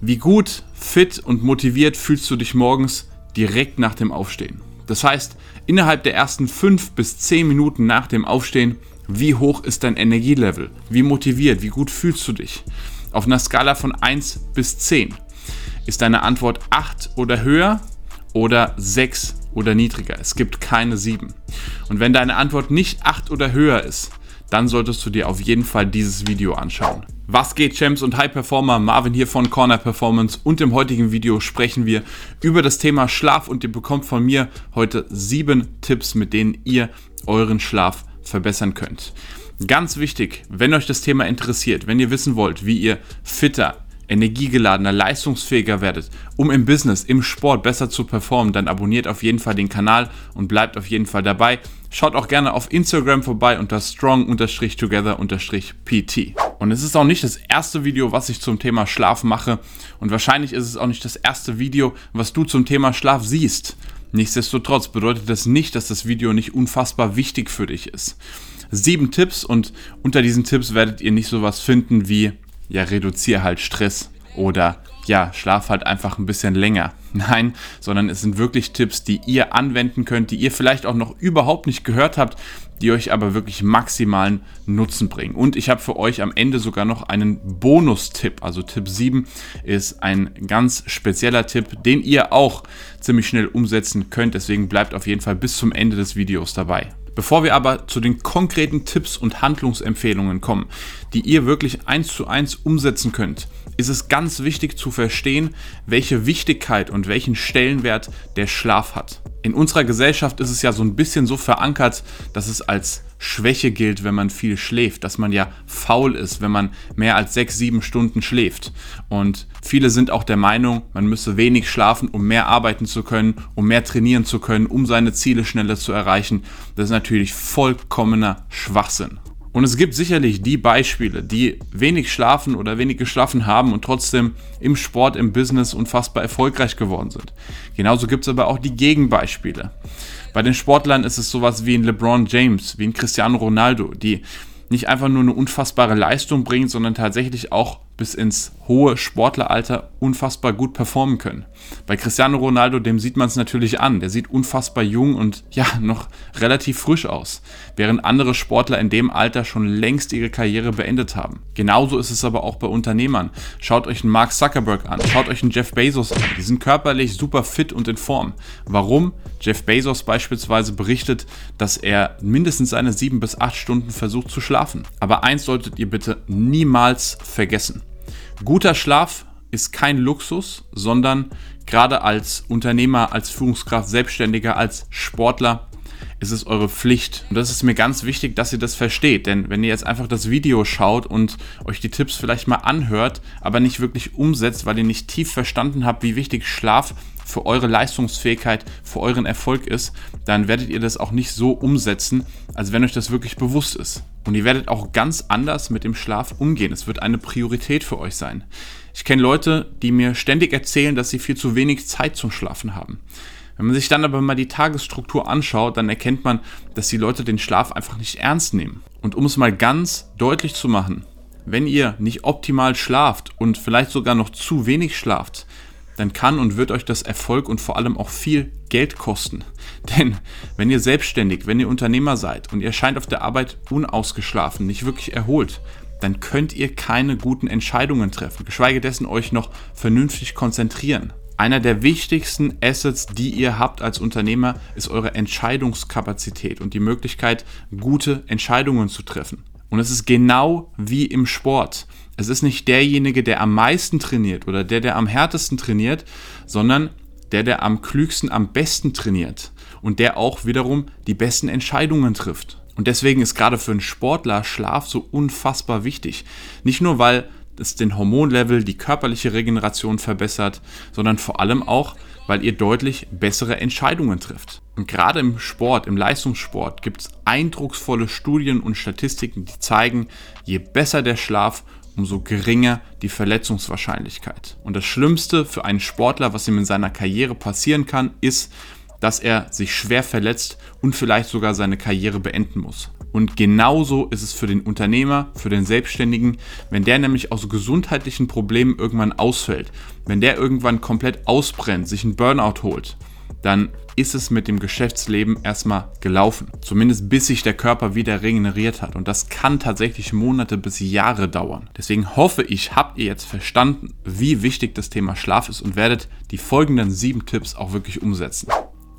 Wie gut, fit und motiviert fühlst du dich morgens direkt nach dem Aufstehen? Das heißt, innerhalb der ersten 5 bis 10 Minuten nach dem Aufstehen, wie hoch ist dein Energielevel? Wie motiviert, wie gut fühlst du dich? Auf einer Skala von 1 bis 10 ist deine Antwort 8 oder höher oder 6 oder niedriger. Es gibt keine 7. Und wenn deine Antwort nicht 8 oder höher ist, dann solltest du dir auf jeden Fall dieses Video anschauen. Was geht, Champs und High Performer? Marvin hier von Corner Performance und im heutigen Video sprechen wir über das Thema Schlaf und ihr bekommt von mir heute sieben Tipps, mit denen ihr euren Schlaf verbessern könnt. Ganz wichtig, wenn euch das Thema interessiert, wenn ihr wissen wollt, wie ihr fitter, energiegeladener, leistungsfähiger werdet, um im Business, im Sport besser zu performen, dann abonniert auf jeden Fall den Kanal und bleibt auf jeden Fall dabei. Schaut auch gerne auf Instagram vorbei unter strong-together-pt. Und es ist auch nicht das erste Video, was ich zum Thema Schlaf mache. Und wahrscheinlich ist es auch nicht das erste Video, was du zum Thema Schlaf siehst. Nichtsdestotrotz bedeutet das nicht, dass das Video nicht unfassbar wichtig für dich ist. Sieben Tipps und unter diesen Tipps werdet ihr nicht sowas finden wie ja, reduziere halt Stress oder ja, schlaf halt einfach ein bisschen länger. Nein, sondern es sind wirklich Tipps, die ihr anwenden könnt, die ihr vielleicht auch noch überhaupt nicht gehört habt, die euch aber wirklich maximalen Nutzen bringen. Und ich habe für euch am Ende sogar noch einen Bonustipp. Also Tipp 7 ist ein ganz spezieller Tipp, den ihr auch ziemlich schnell umsetzen könnt. Deswegen bleibt auf jeden Fall bis zum Ende des Videos dabei. Bevor wir aber zu den konkreten Tipps und Handlungsempfehlungen kommen, die ihr wirklich eins zu eins umsetzen könnt, ist es ganz wichtig zu verstehen, welche Wichtigkeit und welchen Stellenwert der Schlaf hat. In unserer Gesellschaft ist es ja so ein bisschen so verankert, dass es als Schwäche gilt, wenn man viel schläft, dass man ja faul ist, wenn man mehr als sechs, sieben Stunden schläft. Und viele sind auch der Meinung, man müsse wenig schlafen, um mehr arbeiten zu können, um mehr trainieren zu können, um seine Ziele schneller zu erreichen. Das ist natürlich vollkommener Schwachsinn. Und es gibt sicherlich die Beispiele, die wenig schlafen oder wenig geschlafen haben und trotzdem im Sport, im Business unfassbar erfolgreich geworden sind. Genauso gibt es aber auch die Gegenbeispiele. Bei den Sportlern ist es sowas wie ein LeBron James, wie ein Cristiano Ronaldo, die nicht einfach nur eine unfassbare Leistung bringen, sondern tatsächlich auch bis ins hohe Sportleralter unfassbar gut performen können. Bei Cristiano Ronaldo, dem sieht man es natürlich an. Der sieht unfassbar jung und ja, noch relativ frisch aus, während andere Sportler in dem Alter schon längst ihre Karriere beendet haben. Genauso ist es aber auch bei Unternehmern. Schaut euch einen Mark Zuckerberg an, schaut euch einen Jeff Bezos an. Die sind körperlich super fit und in Form. Warum? Jeff Bezos beispielsweise berichtet, dass er mindestens seine sieben bis acht Stunden versucht zu schlafen. Aber eins solltet ihr bitte niemals vergessen. Guter Schlaf ist kein Luxus, sondern gerade als Unternehmer, als Führungskraft, Selbstständiger, als Sportler ist es eure Pflicht. Und das ist mir ganz wichtig, dass ihr das versteht. Denn wenn ihr jetzt einfach das Video schaut und euch die Tipps vielleicht mal anhört, aber nicht wirklich umsetzt, weil ihr nicht tief verstanden habt, wie wichtig Schlaf für eure Leistungsfähigkeit, für euren Erfolg ist, dann werdet ihr das auch nicht so umsetzen, als wenn euch das wirklich bewusst ist. Und ihr werdet auch ganz anders mit dem Schlaf umgehen. Es wird eine Priorität für euch sein. Ich kenne Leute, die mir ständig erzählen, dass sie viel zu wenig Zeit zum Schlafen haben. Wenn man sich dann aber mal die Tagesstruktur anschaut, dann erkennt man, dass die Leute den Schlaf einfach nicht ernst nehmen. Und um es mal ganz deutlich zu machen, wenn ihr nicht optimal schlaft und vielleicht sogar noch zu wenig schlaft, dann kann und wird euch das Erfolg und vor allem auch viel Geld kosten. Denn wenn ihr selbstständig, wenn ihr Unternehmer seid und ihr scheint auf der Arbeit unausgeschlafen, nicht wirklich erholt, dann könnt ihr keine guten Entscheidungen treffen, geschweige dessen euch noch vernünftig konzentrieren. Einer der wichtigsten Assets, die ihr habt als Unternehmer, ist eure Entscheidungskapazität und die Möglichkeit, gute Entscheidungen zu treffen. Und es ist genau wie im Sport. Es ist nicht derjenige, der am meisten trainiert oder der, der am härtesten trainiert, sondern der, der am klügsten, am besten trainiert und der auch wiederum die besten Entscheidungen trifft. Und deswegen ist gerade für einen Sportler Schlaf so unfassbar wichtig. Nicht nur, weil es den Hormonlevel, die körperliche Regeneration verbessert, sondern vor allem auch, weil ihr deutlich bessere Entscheidungen trifft. Und gerade im Sport, im Leistungssport gibt es eindrucksvolle Studien und Statistiken, die zeigen, je besser der Schlaf, umso geringer die Verletzungswahrscheinlichkeit. Und das Schlimmste für einen Sportler, was ihm in seiner Karriere passieren kann, ist, dass er sich schwer verletzt und vielleicht sogar seine Karriere beenden muss. Und genauso ist es für den Unternehmer, für den Selbstständigen, wenn der nämlich aus gesundheitlichen Problemen irgendwann ausfällt, wenn der irgendwann komplett ausbrennt, sich einen Burnout holt, dann ist es mit dem Geschäftsleben erstmal gelaufen. Zumindest bis sich der Körper wieder regeneriert hat. Und das kann tatsächlich Monate bis Jahre dauern. Deswegen hoffe ich, habt ihr jetzt verstanden, wie wichtig das Thema Schlaf ist und werdet die folgenden sieben Tipps auch wirklich umsetzen.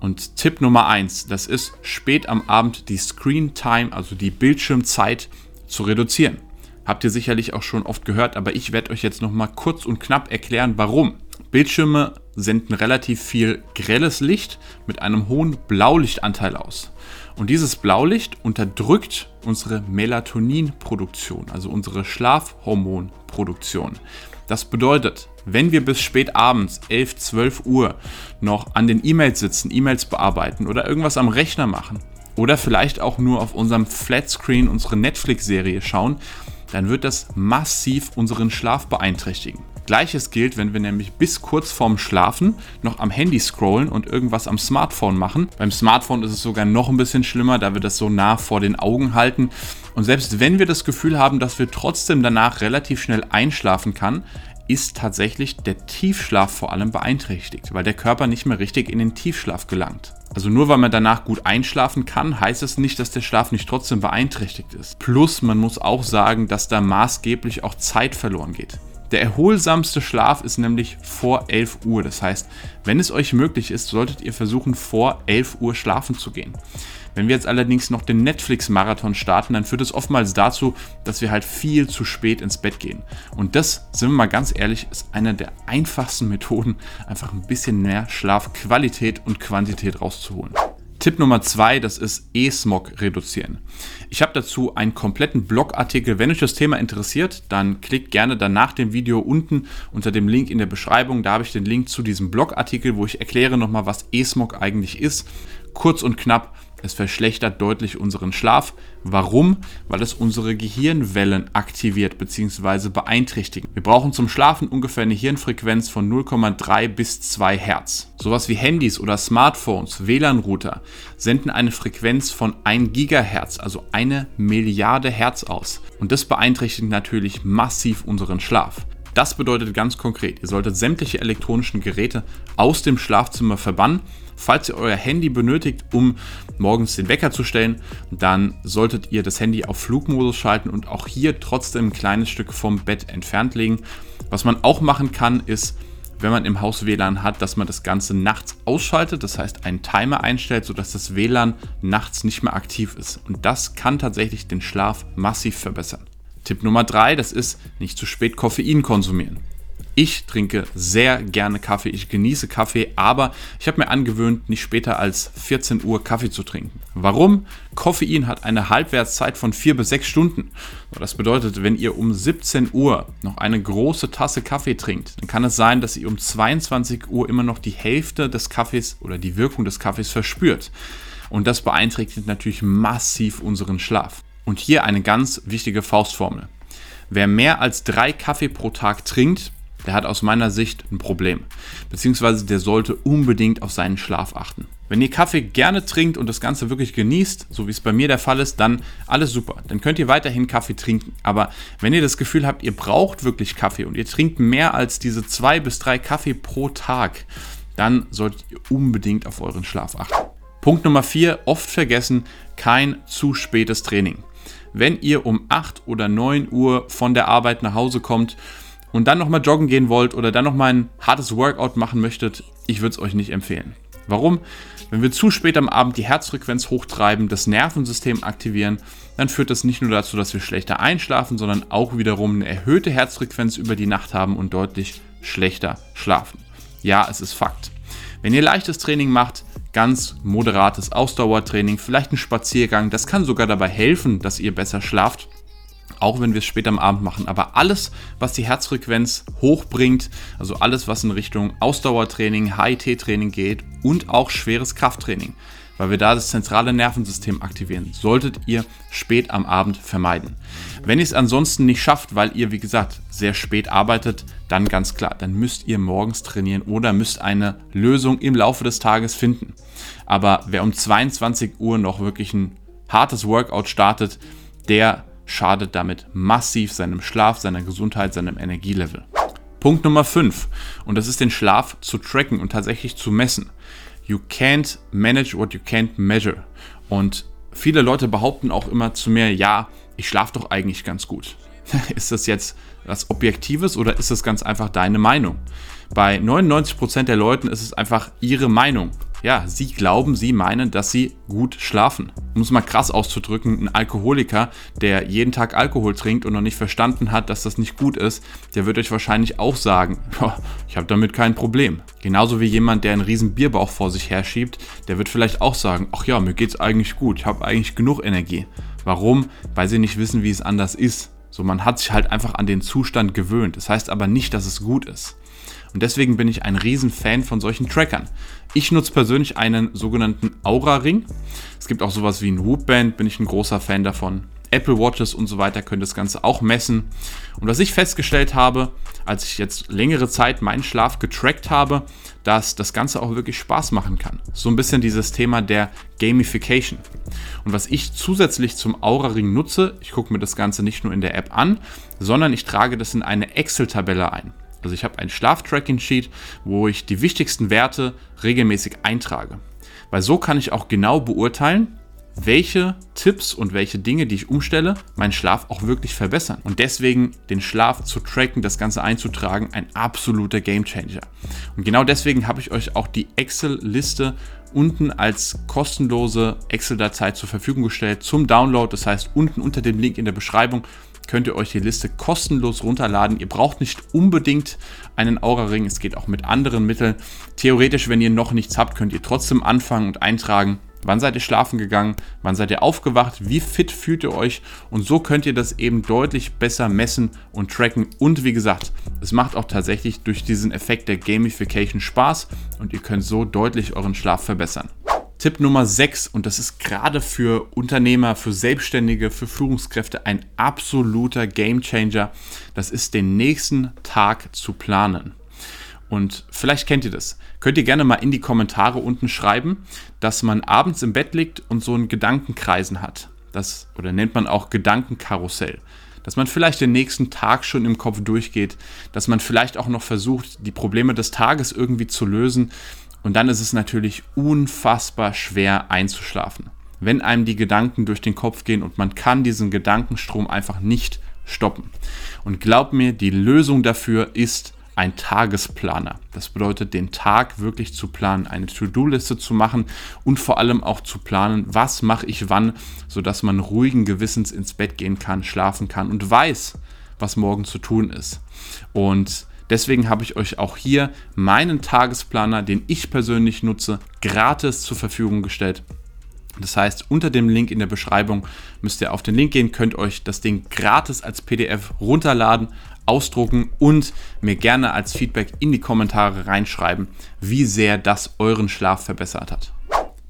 Und Tipp Nummer eins, das ist spät am Abend die Screen Time, also die Bildschirmzeit zu reduzieren. Habt ihr sicherlich auch schon oft gehört, aber ich werde euch jetzt nochmal kurz und knapp erklären, warum. Bildschirme senden relativ viel grelles Licht mit einem hohen Blaulichtanteil aus. Und dieses Blaulicht unterdrückt unsere Melatoninproduktion, also unsere Schlafhormonproduktion. Das bedeutet, wenn wir bis spät abends 11, 12 Uhr noch an den E-Mails sitzen, E-Mails bearbeiten oder irgendwas am Rechner machen oder vielleicht auch nur auf unserem Flatscreen unsere Netflix-Serie schauen, dann wird das massiv unseren Schlaf beeinträchtigen. Gleiches gilt, wenn wir nämlich bis kurz vorm Schlafen noch am Handy scrollen und irgendwas am Smartphone machen. Beim Smartphone ist es sogar noch ein bisschen schlimmer, da wir das so nah vor den Augen halten. Und selbst wenn wir das Gefühl haben, dass wir trotzdem danach relativ schnell einschlafen kann, ist tatsächlich der Tiefschlaf vor allem beeinträchtigt, weil der Körper nicht mehr richtig in den Tiefschlaf gelangt. Also nur weil man danach gut einschlafen kann, heißt es nicht, dass der Schlaf nicht trotzdem beeinträchtigt ist. Plus man muss auch sagen, dass da maßgeblich auch Zeit verloren geht. Der erholsamste Schlaf ist nämlich vor 11 Uhr. Das heißt, wenn es euch möglich ist, solltet ihr versuchen, vor 11 Uhr schlafen zu gehen. Wenn wir jetzt allerdings noch den Netflix-Marathon starten, dann führt es oftmals dazu, dass wir halt viel zu spät ins Bett gehen. Und das, sind wir mal ganz ehrlich, ist eine der einfachsten Methoden, einfach ein bisschen mehr Schlafqualität und Quantität rauszuholen. Tipp Nummer zwei, das ist E-Smog reduzieren. Ich habe dazu einen kompletten Blogartikel. Wenn euch das Thema interessiert, dann klickt gerne dann nach dem Video unten unter dem Link in der Beschreibung. Da habe ich den Link zu diesem Blogartikel, wo ich erkläre nochmal, was E-Smog eigentlich ist. Kurz und knapp, es verschlechtert deutlich unseren Schlaf. Warum? Weil es unsere Gehirnwellen aktiviert bzw. beeinträchtigt. Wir brauchen zum Schlafen ungefähr eine Hirnfrequenz von 0,3 bis 2 Hertz. Sowas wie Handys oder Smartphones, WLAN-Router senden eine Frequenz von 1 Gigahertz, also eine Milliarde Hertz aus. Und das beeinträchtigt natürlich massiv unseren Schlaf. Das bedeutet ganz konkret, ihr solltet sämtliche elektronischen Geräte aus dem Schlafzimmer verbannen. Falls ihr euer Handy benötigt, um morgens den Wecker zu stellen, dann solltet ihr das Handy auf Flugmodus schalten und auch hier trotzdem ein kleines Stück vom Bett entfernt legen. Was man auch machen kann, ist, wenn man im Haus WLAN hat, dass man das Ganze nachts ausschaltet, das heißt einen Timer einstellt, sodass das WLAN nachts nicht mehr aktiv ist. Und das kann tatsächlich den Schlaf massiv verbessern. Tipp Nummer drei, das ist nicht zu spät Koffein konsumieren. Ich trinke sehr gerne Kaffee, ich genieße Kaffee, aber ich habe mir angewöhnt, nicht später als 14 Uhr Kaffee zu trinken. Warum? Koffein hat eine Halbwertszeit von 4 bis 6 Stunden. Das bedeutet, wenn ihr um 17 Uhr noch eine große Tasse Kaffee trinkt, dann kann es sein, dass ihr um 22 Uhr immer noch die Hälfte des Kaffees oder die Wirkung des Kaffees verspürt. Und das beeinträchtigt natürlich massiv unseren Schlaf. Und hier eine ganz wichtige Faustformel. Wer mehr als drei Kaffee pro Tag trinkt, der hat aus meiner Sicht ein Problem. Beziehungsweise der sollte unbedingt auf seinen Schlaf achten. Wenn ihr Kaffee gerne trinkt und das Ganze wirklich genießt, so wie es bei mir der Fall ist, dann alles super. Dann könnt ihr weiterhin Kaffee trinken. Aber wenn ihr das Gefühl habt, ihr braucht wirklich Kaffee und ihr trinkt mehr als diese zwei bis drei Kaffee pro Tag, dann solltet ihr unbedingt auf euren Schlaf achten. Punkt Nummer vier, oft vergessen, kein zu spätes Training wenn ihr um 8 oder 9 Uhr von der Arbeit nach Hause kommt und dann nochmal joggen gehen wollt oder dann nochmal ein hartes Workout machen möchtet, ich würde es euch nicht empfehlen. Warum? Wenn wir zu spät am Abend die Herzfrequenz hochtreiben, das Nervensystem aktivieren, dann führt das nicht nur dazu, dass wir schlechter einschlafen, sondern auch wiederum eine erhöhte Herzfrequenz über die Nacht haben und deutlich schlechter schlafen. Ja, es ist Fakt. Wenn ihr leichtes Training macht, ganz moderates Ausdauertraining, vielleicht ein Spaziergang, das kann sogar dabei helfen, dass ihr besser schlaft auch wenn wir es später am Abend machen. Aber alles, was die Herzfrequenz hochbringt, also alles, was in Richtung Ausdauertraining, HIT-Training geht und auch schweres Krafttraining, weil wir da das zentrale Nervensystem aktivieren, solltet ihr spät am Abend vermeiden. Wenn ihr es ansonsten nicht schafft, weil ihr, wie gesagt, sehr spät arbeitet, dann ganz klar, dann müsst ihr morgens trainieren oder müsst eine Lösung im Laufe des Tages finden. Aber wer um 22 Uhr noch wirklich ein hartes Workout startet, der schadet damit massiv seinem Schlaf, seiner Gesundheit, seinem Energielevel. Punkt Nummer 5. Und das ist den Schlaf zu tracken und tatsächlich zu messen. You can't manage what you can't measure. Und viele Leute behaupten auch immer zu mir, ja, ich schlafe doch eigentlich ganz gut. ist das jetzt was Objektives oder ist das ganz einfach deine Meinung? Bei 99% der Leuten ist es einfach ihre Meinung. Ja, sie glauben, sie meinen, dass sie gut schlafen. Um es mal krass auszudrücken, ein Alkoholiker, der jeden Tag Alkohol trinkt und noch nicht verstanden hat, dass das nicht gut ist, der wird euch wahrscheinlich auch sagen, ich habe damit kein Problem. Genauso wie jemand, der einen riesen Bierbauch vor sich herschiebt, der wird vielleicht auch sagen, ach ja, mir geht's eigentlich gut, ich habe eigentlich genug Energie. Warum? Weil sie nicht wissen, wie es anders ist. So, man hat sich halt einfach an den Zustand gewöhnt. Das heißt aber nicht, dass es gut ist. Und deswegen bin ich ein Riesenfan von solchen Trackern. Ich nutze persönlich einen sogenannten Aura-Ring. Es gibt auch sowas wie ein Whoop-Band, bin ich ein großer Fan davon. Apple Watches und so weiter können das Ganze auch messen. Und was ich festgestellt habe, als ich jetzt längere Zeit meinen Schlaf getrackt habe, dass das Ganze auch wirklich Spaß machen kann. So ein bisschen dieses Thema der Gamification. Und was ich zusätzlich zum Aura-Ring nutze, ich gucke mir das Ganze nicht nur in der App an, sondern ich trage das in eine Excel-Tabelle ein. Also ich habe ein Schlaf-Tracking-Sheet, wo ich die wichtigsten Werte regelmäßig eintrage. Weil so kann ich auch genau beurteilen, welche Tipps und welche Dinge, die ich umstelle, meinen Schlaf auch wirklich verbessern. Und deswegen den Schlaf zu tracken, das Ganze einzutragen, ein absoluter Gamechanger. Und genau deswegen habe ich euch auch die Excel-Liste unten als kostenlose Excel-Datei zur Verfügung gestellt zum Download. Das heißt, unten unter dem Link in der Beschreibung könnt ihr euch die Liste kostenlos runterladen. Ihr braucht nicht unbedingt einen Aura-Ring, es geht auch mit anderen Mitteln. Theoretisch, wenn ihr noch nichts habt, könnt ihr trotzdem anfangen und eintragen. Wann seid ihr schlafen gegangen? Wann seid ihr aufgewacht? Wie fit fühlt ihr euch? Und so könnt ihr das eben deutlich besser messen und tracken. Und wie gesagt, es macht auch tatsächlich durch diesen Effekt der Gamification Spaß und ihr könnt so deutlich euren Schlaf verbessern. Tipp Nummer 6, und das ist gerade für Unternehmer, für Selbstständige, für Führungskräfte ein absoluter Gamechanger. Das ist den nächsten Tag zu planen. Und vielleicht kennt ihr das. Könnt ihr gerne mal in die Kommentare unten schreiben, dass man abends im Bett liegt und so ein Gedankenkreisen hat. Das, oder nennt man auch Gedankenkarussell. Dass man vielleicht den nächsten Tag schon im Kopf durchgeht, dass man vielleicht auch noch versucht, die Probleme des Tages irgendwie zu lösen und dann ist es natürlich unfassbar schwer einzuschlafen. Wenn einem die Gedanken durch den Kopf gehen und man kann diesen Gedankenstrom einfach nicht stoppen. Und glaub mir, die Lösung dafür ist ein Tagesplaner. Das bedeutet, den Tag wirklich zu planen, eine To-Do-Liste zu machen und vor allem auch zu planen, was mache ich wann, sodass man ruhigen Gewissens ins Bett gehen kann, schlafen kann und weiß, was morgen zu tun ist. Und Deswegen habe ich euch auch hier meinen Tagesplaner, den ich persönlich nutze, gratis zur Verfügung gestellt. Das heißt, unter dem Link in der Beschreibung müsst ihr auf den Link gehen, könnt euch das Ding gratis als PDF runterladen, ausdrucken und mir gerne als Feedback in die Kommentare reinschreiben, wie sehr das euren Schlaf verbessert hat.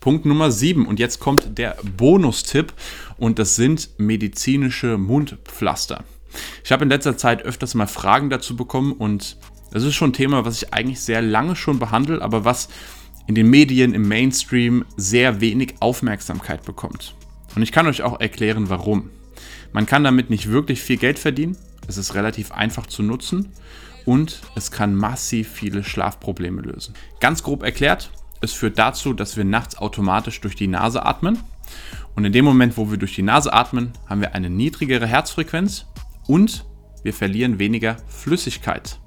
Punkt Nummer 7 und jetzt kommt der Bonustipp und das sind medizinische Mundpflaster. Ich habe in letzter Zeit öfters mal Fragen dazu bekommen und das ist schon ein Thema, was ich eigentlich sehr lange schon behandle, aber was in den Medien, im Mainstream sehr wenig Aufmerksamkeit bekommt. Und ich kann euch auch erklären, warum. Man kann damit nicht wirklich viel Geld verdienen, es ist relativ einfach zu nutzen und es kann massiv viele Schlafprobleme lösen. Ganz grob erklärt, es führt dazu, dass wir nachts automatisch durch die Nase atmen. Und in dem Moment, wo wir durch die Nase atmen, haben wir eine niedrigere Herzfrequenz und wir verlieren weniger Flüssigkeit.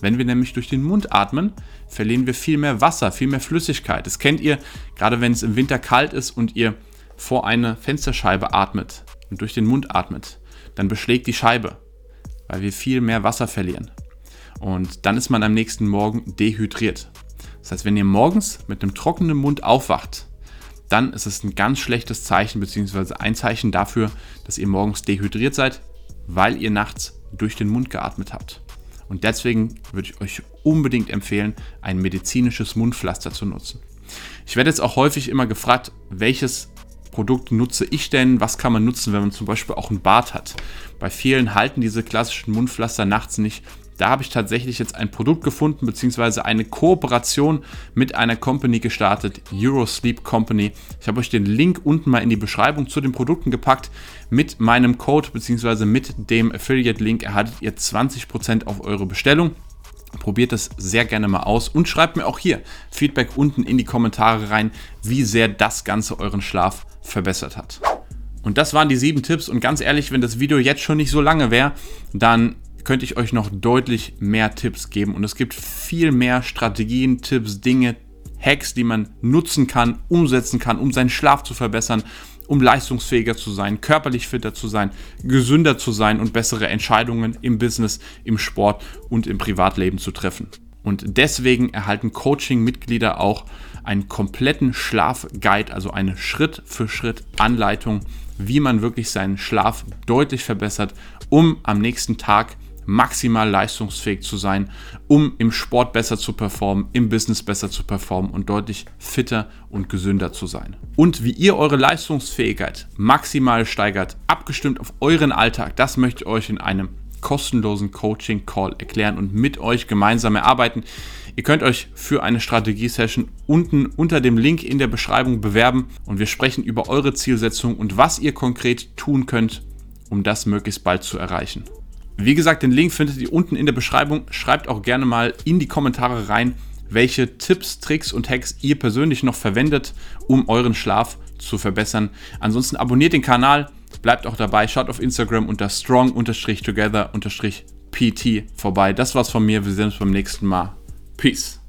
Wenn wir nämlich durch den Mund atmen, verlieren wir viel mehr Wasser, viel mehr Flüssigkeit. Das kennt ihr, gerade wenn es im Winter kalt ist und ihr vor eine Fensterscheibe atmet und durch den Mund atmet, dann beschlägt die Scheibe, weil wir viel mehr Wasser verlieren. Und dann ist man am nächsten Morgen dehydriert. Das heißt, wenn ihr morgens mit einem trockenen Mund aufwacht, dann ist es ein ganz schlechtes Zeichen, beziehungsweise ein Zeichen dafür, dass ihr morgens dehydriert seid, weil ihr nachts durch den Mund geatmet habt. Und deswegen würde ich euch unbedingt empfehlen, ein medizinisches Mundpflaster zu nutzen. Ich werde jetzt auch häufig immer gefragt, welches Produkt nutze ich denn? Was kann man nutzen, wenn man zum Beispiel auch ein Bart hat? Bei vielen halten diese klassischen Mundpflaster nachts nicht, Da habe ich tatsächlich jetzt ein Produkt gefunden, beziehungsweise eine Kooperation mit einer Company gestartet, Eurosleep Company. Ich habe euch den Link unten mal in die Beschreibung zu den Produkten gepackt. Mit meinem Code, beziehungsweise mit dem Affiliate-Link erhaltet ihr 20% auf eure Bestellung. Probiert das sehr gerne mal aus und schreibt mir auch hier Feedback unten in die Kommentare rein, wie sehr das Ganze euren Schlaf verbessert hat. Und das waren die sieben Tipps. Und ganz ehrlich, wenn das Video jetzt schon nicht so lange wäre, dann könnte ich euch noch deutlich mehr Tipps geben. Und es gibt viel mehr Strategien, Tipps, Dinge, Hacks, die man nutzen kann, umsetzen kann, um seinen Schlaf zu verbessern, um leistungsfähiger zu sein, körperlich fitter zu sein, gesünder zu sein und bessere Entscheidungen im Business, im Sport und im Privatleben zu treffen. Und deswegen erhalten Coaching-Mitglieder auch einen kompletten Schlafguide, also eine Schritt-für-Schritt-Anleitung, wie man wirklich seinen Schlaf deutlich verbessert, um am nächsten Tag maximal leistungsfähig zu sein, um im Sport besser zu performen, im Business besser zu performen und deutlich fitter und gesünder zu sein. Und wie ihr eure Leistungsfähigkeit maximal steigert, abgestimmt auf euren Alltag, das möchte ich euch in einem kostenlosen Coaching-Call erklären und mit euch gemeinsam erarbeiten. Ihr könnt euch für eine Strategie-Session unten unter dem Link in der Beschreibung bewerben und wir sprechen über eure Zielsetzung und was ihr konkret tun könnt, um das möglichst bald zu erreichen. Wie gesagt, den Link findet ihr unten in der Beschreibung. Schreibt auch gerne mal in die Kommentare rein, welche Tipps, Tricks und Hacks ihr persönlich noch verwendet, um euren Schlaf zu verbessern. Ansonsten abonniert den Kanal, bleibt auch dabei, schaut auf Instagram unter strong-together-pt vorbei. Das war's von mir, wir sehen uns beim nächsten Mal. Peace.